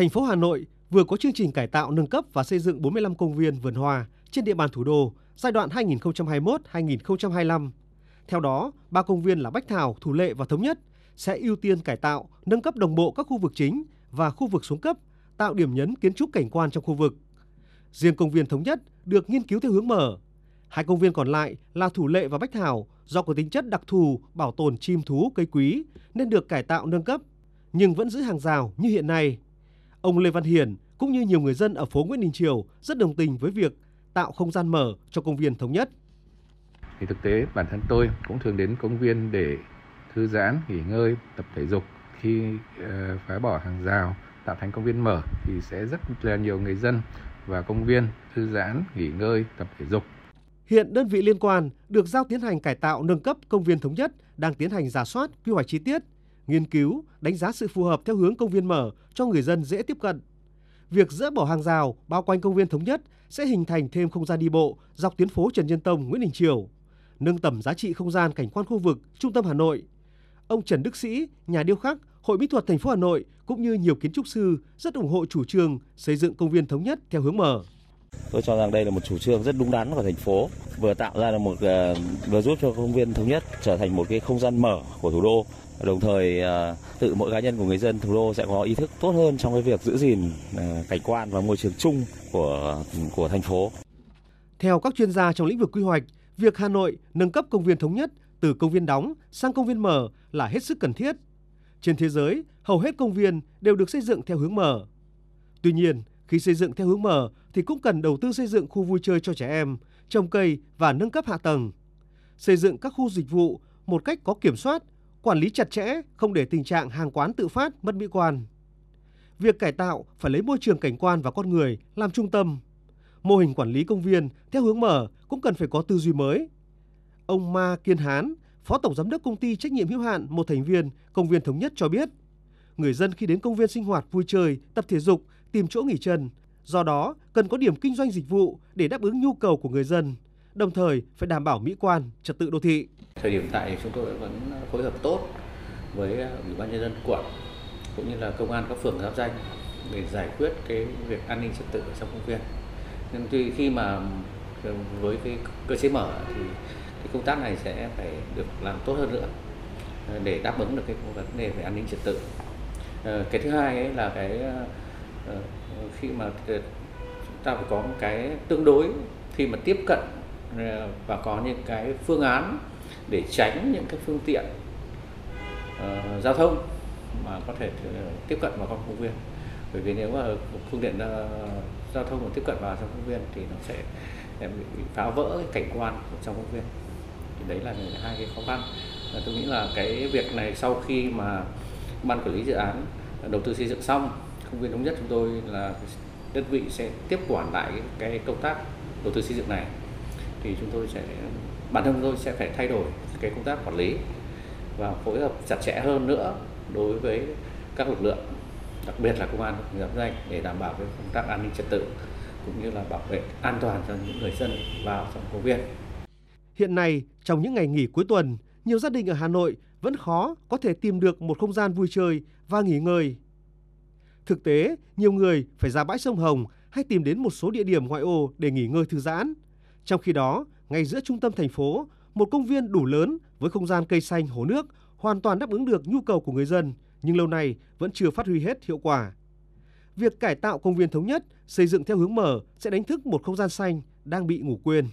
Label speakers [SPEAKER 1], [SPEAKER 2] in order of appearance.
[SPEAKER 1] Thành phố Hà Nội vừa có chương trình cải tạo nâng cấp và xây dựng 45 công viên vườn hoa trên địa bàn thủ đô giai đoạn 2021-2025. Theo đó, ba công viên là Bách Thảo, Thủ Lệ và Thống Nhất sẽ ưu tiên cải tạo, nâng cấp đồng bộ các khu vực chính và khu vực xuống cấp, tạo điểm nhấn kiến trúc cảnh quan trong khu vực. Riêng công viên Thống Nhất được nghiên cứu theo hướng mở. Hai công viên còn lại là Thủ Lệ và Bách Thảo do có tính chất đặc thù bảo tồn chim thú cây quý nên được cải tạo nâng cấp, nhưng vẫn giữ hàng rào như hiện nay. Ông Lê Văn Hiển cũng như nhiều người dân ở phố Nguyễn Đình Triều rất đồng tình với việc tạo không gian mở cho công viên thống nhất.
[SPEAKER 2] Thì thực tế bản thân tôi cũng thường đến công viên để thư giãn, nghỉ ngơi, tập thể dục. Khi uh, phá bỏ hàng rào tạo thành công viên mở thì sẽ rất là nhiều người dân và công viên thư giãn, nghỉ ngơi, tập thể dục.
[SPEAKER 1] Hiện đơn vị liên quan được giao tiến hành cải tạo nâng cấp công viên thống nhất đang tiến hành giả soát quy hoạch chi tiết, nghiên cứu, đánh giá sự phù hợp theo hướng công viên mở cho người dân dễ tiếp cận. Việc dỡ bỏ hàng rào bao quanh công viên thống nhất sẽ hình thành thêm không gian đi bộ dọc tuyến phố Trần Nhân Tông, Nguyễn Đình Triều, nâng tầm giá trị không gian cảnh quan khu vực trung tâm Hà Nội. Ông Trần Đức Sĩ, nhà điêu khắc, Hội Mỹ thuật thành phố Hà Nội cũng như nhiều kiến trúc sư rất ủng hộ chủ trương xây dựng công viên thống nhất theo hướng mở.
[SPEAKER 3] Tôi cho rằng đây là một chủ trương rất đúng đắn của thành phố, vừa tạo ra là một ờ, vừa giúp cho công viên thống nhất trở thành một cái không gian mở của thủ đô. Đồng thời ờ, tự mỗi cá nhân của người dân thủ đô sẽ có ý thức tốt hơn trong cái việc giữ gìn ờ, cảnh quan và môi trường chung của của thành phố.
[SPEAKER 1] Theo các chuyên gia trong lĩnh vực quy hoạch, việc Hà Nội nâng cấp công viên thống nhất từ công viên đóng sang công viên mở là hết sức cần thiết. Trên thế giới, hầu hết công viên đều được xây dựng theo hướng mở. Tuy nhiên, khi xây dựng theo hướng mở thì cũng cần đầu tư xây dựng khu vui chơi cho trẻ em, trồng cây và nâng cấp hạ tầng. Xây dựng các khu dịch vụ một cách có kiểm soát, quản lý chặt chẽ, không để tình trạng hàng quán tự phát mất mỹ quan. Việc cải tạo phải lấy môi trường cảnh quan và con người làm trung tâm. Mô hình quản lý công viên theo hướng mở cũng cần phải có tư duy mới. Ông Ma Kiên Hán, Phó Tổng Giám đốc Công ty Trách nhiệm hữu hạn một thành viên Công viên Thống nhất cho biết, người dân khi đến công viên sinh hoạt vui chơi, tập thể dục, tìm chỗ nghỉ chân. Do đó, cần có điểm kinh doanh dịch vụ để đáp ứng nhu cầu của người dân, đồng thời phải đảm bảo mỹ quan, trật tự đô thị.
[SPEAKER 4] Thời điểm tại chúng tôi vẫn phối hợp tốt với à, Ủy ban nhân dân quận cũng như là công an các phường giáp danh để giải quyết cái việc an ninh trật tự ở trong công viên. Nhưng tuy khi mà ừ, với cái cơ chế mở thì cái công tác này sẽ phải được làm tốt hơn nữa à, để đáp ứng được cái vấn đề về an ninh trật tự. Ờ, cái thứ hai ấy là cái à, Ờ, khi mà ờ, chúng ta phải có một cái tương đối khi mà tiếp cận ờ, và có những cái phương án để tránh những cái phương tiện uh, giao thông mà có thể tiếp cận vào trong công viên bởi vì nếu mà phương tiện uh, giao thông mà tiếp cận vào trong công viên thì nó sẽ bị phá vỡ cái cảnh quan của trong công viên thì đấy là hai cái khó khăn. Và tôi nghĩ là cái việc này sau khi mà ban quản lý dự án đầu tư xây dựng xong công viên thống nhất chúng tôi là đơn vị sẽ tiếp quản lại cái công tác đầu tư xây dựng này thì chúng tôi sẽ bản thân chúng tôi sẽ phải thay đổi cái công tác quản lý và phối hợp chặt chẽ hơn nữa đối với các lực lượng đặc biệt là công an giám danh để đảm bảo cái công tác an ninh trật tự cũng như là bảo vệ an toàn cho những người dân vào trong công viên.
[SPEAKER 1] Hiện nay, trong những ngày nghỉ cuối tuần, nhiều gia đình ở Hà Nội vẫn khó có thể tìm được một không gian vui chơi và nghỉ ngơi. Thực tế, nhiều người phải ra bãi sông Hồng hay tìm đến một số địa điểm ngoại ô để nghỉ ngơi thư giãn. Trong khi đó, ngay giữa trung tâm thành phố, một công viên đủ lớn với không gian cây xanh hồ nước hoàn toàn đáp ứng được nhu cầu của người dân, nhưng lâu nay vẫn chưa phát huy hết hiệu quả. Việc cải tạo công viên thống nhất, xây dựng theo hướng mở sẽ đánh thức một không gian xanh đang bị ngủ quên.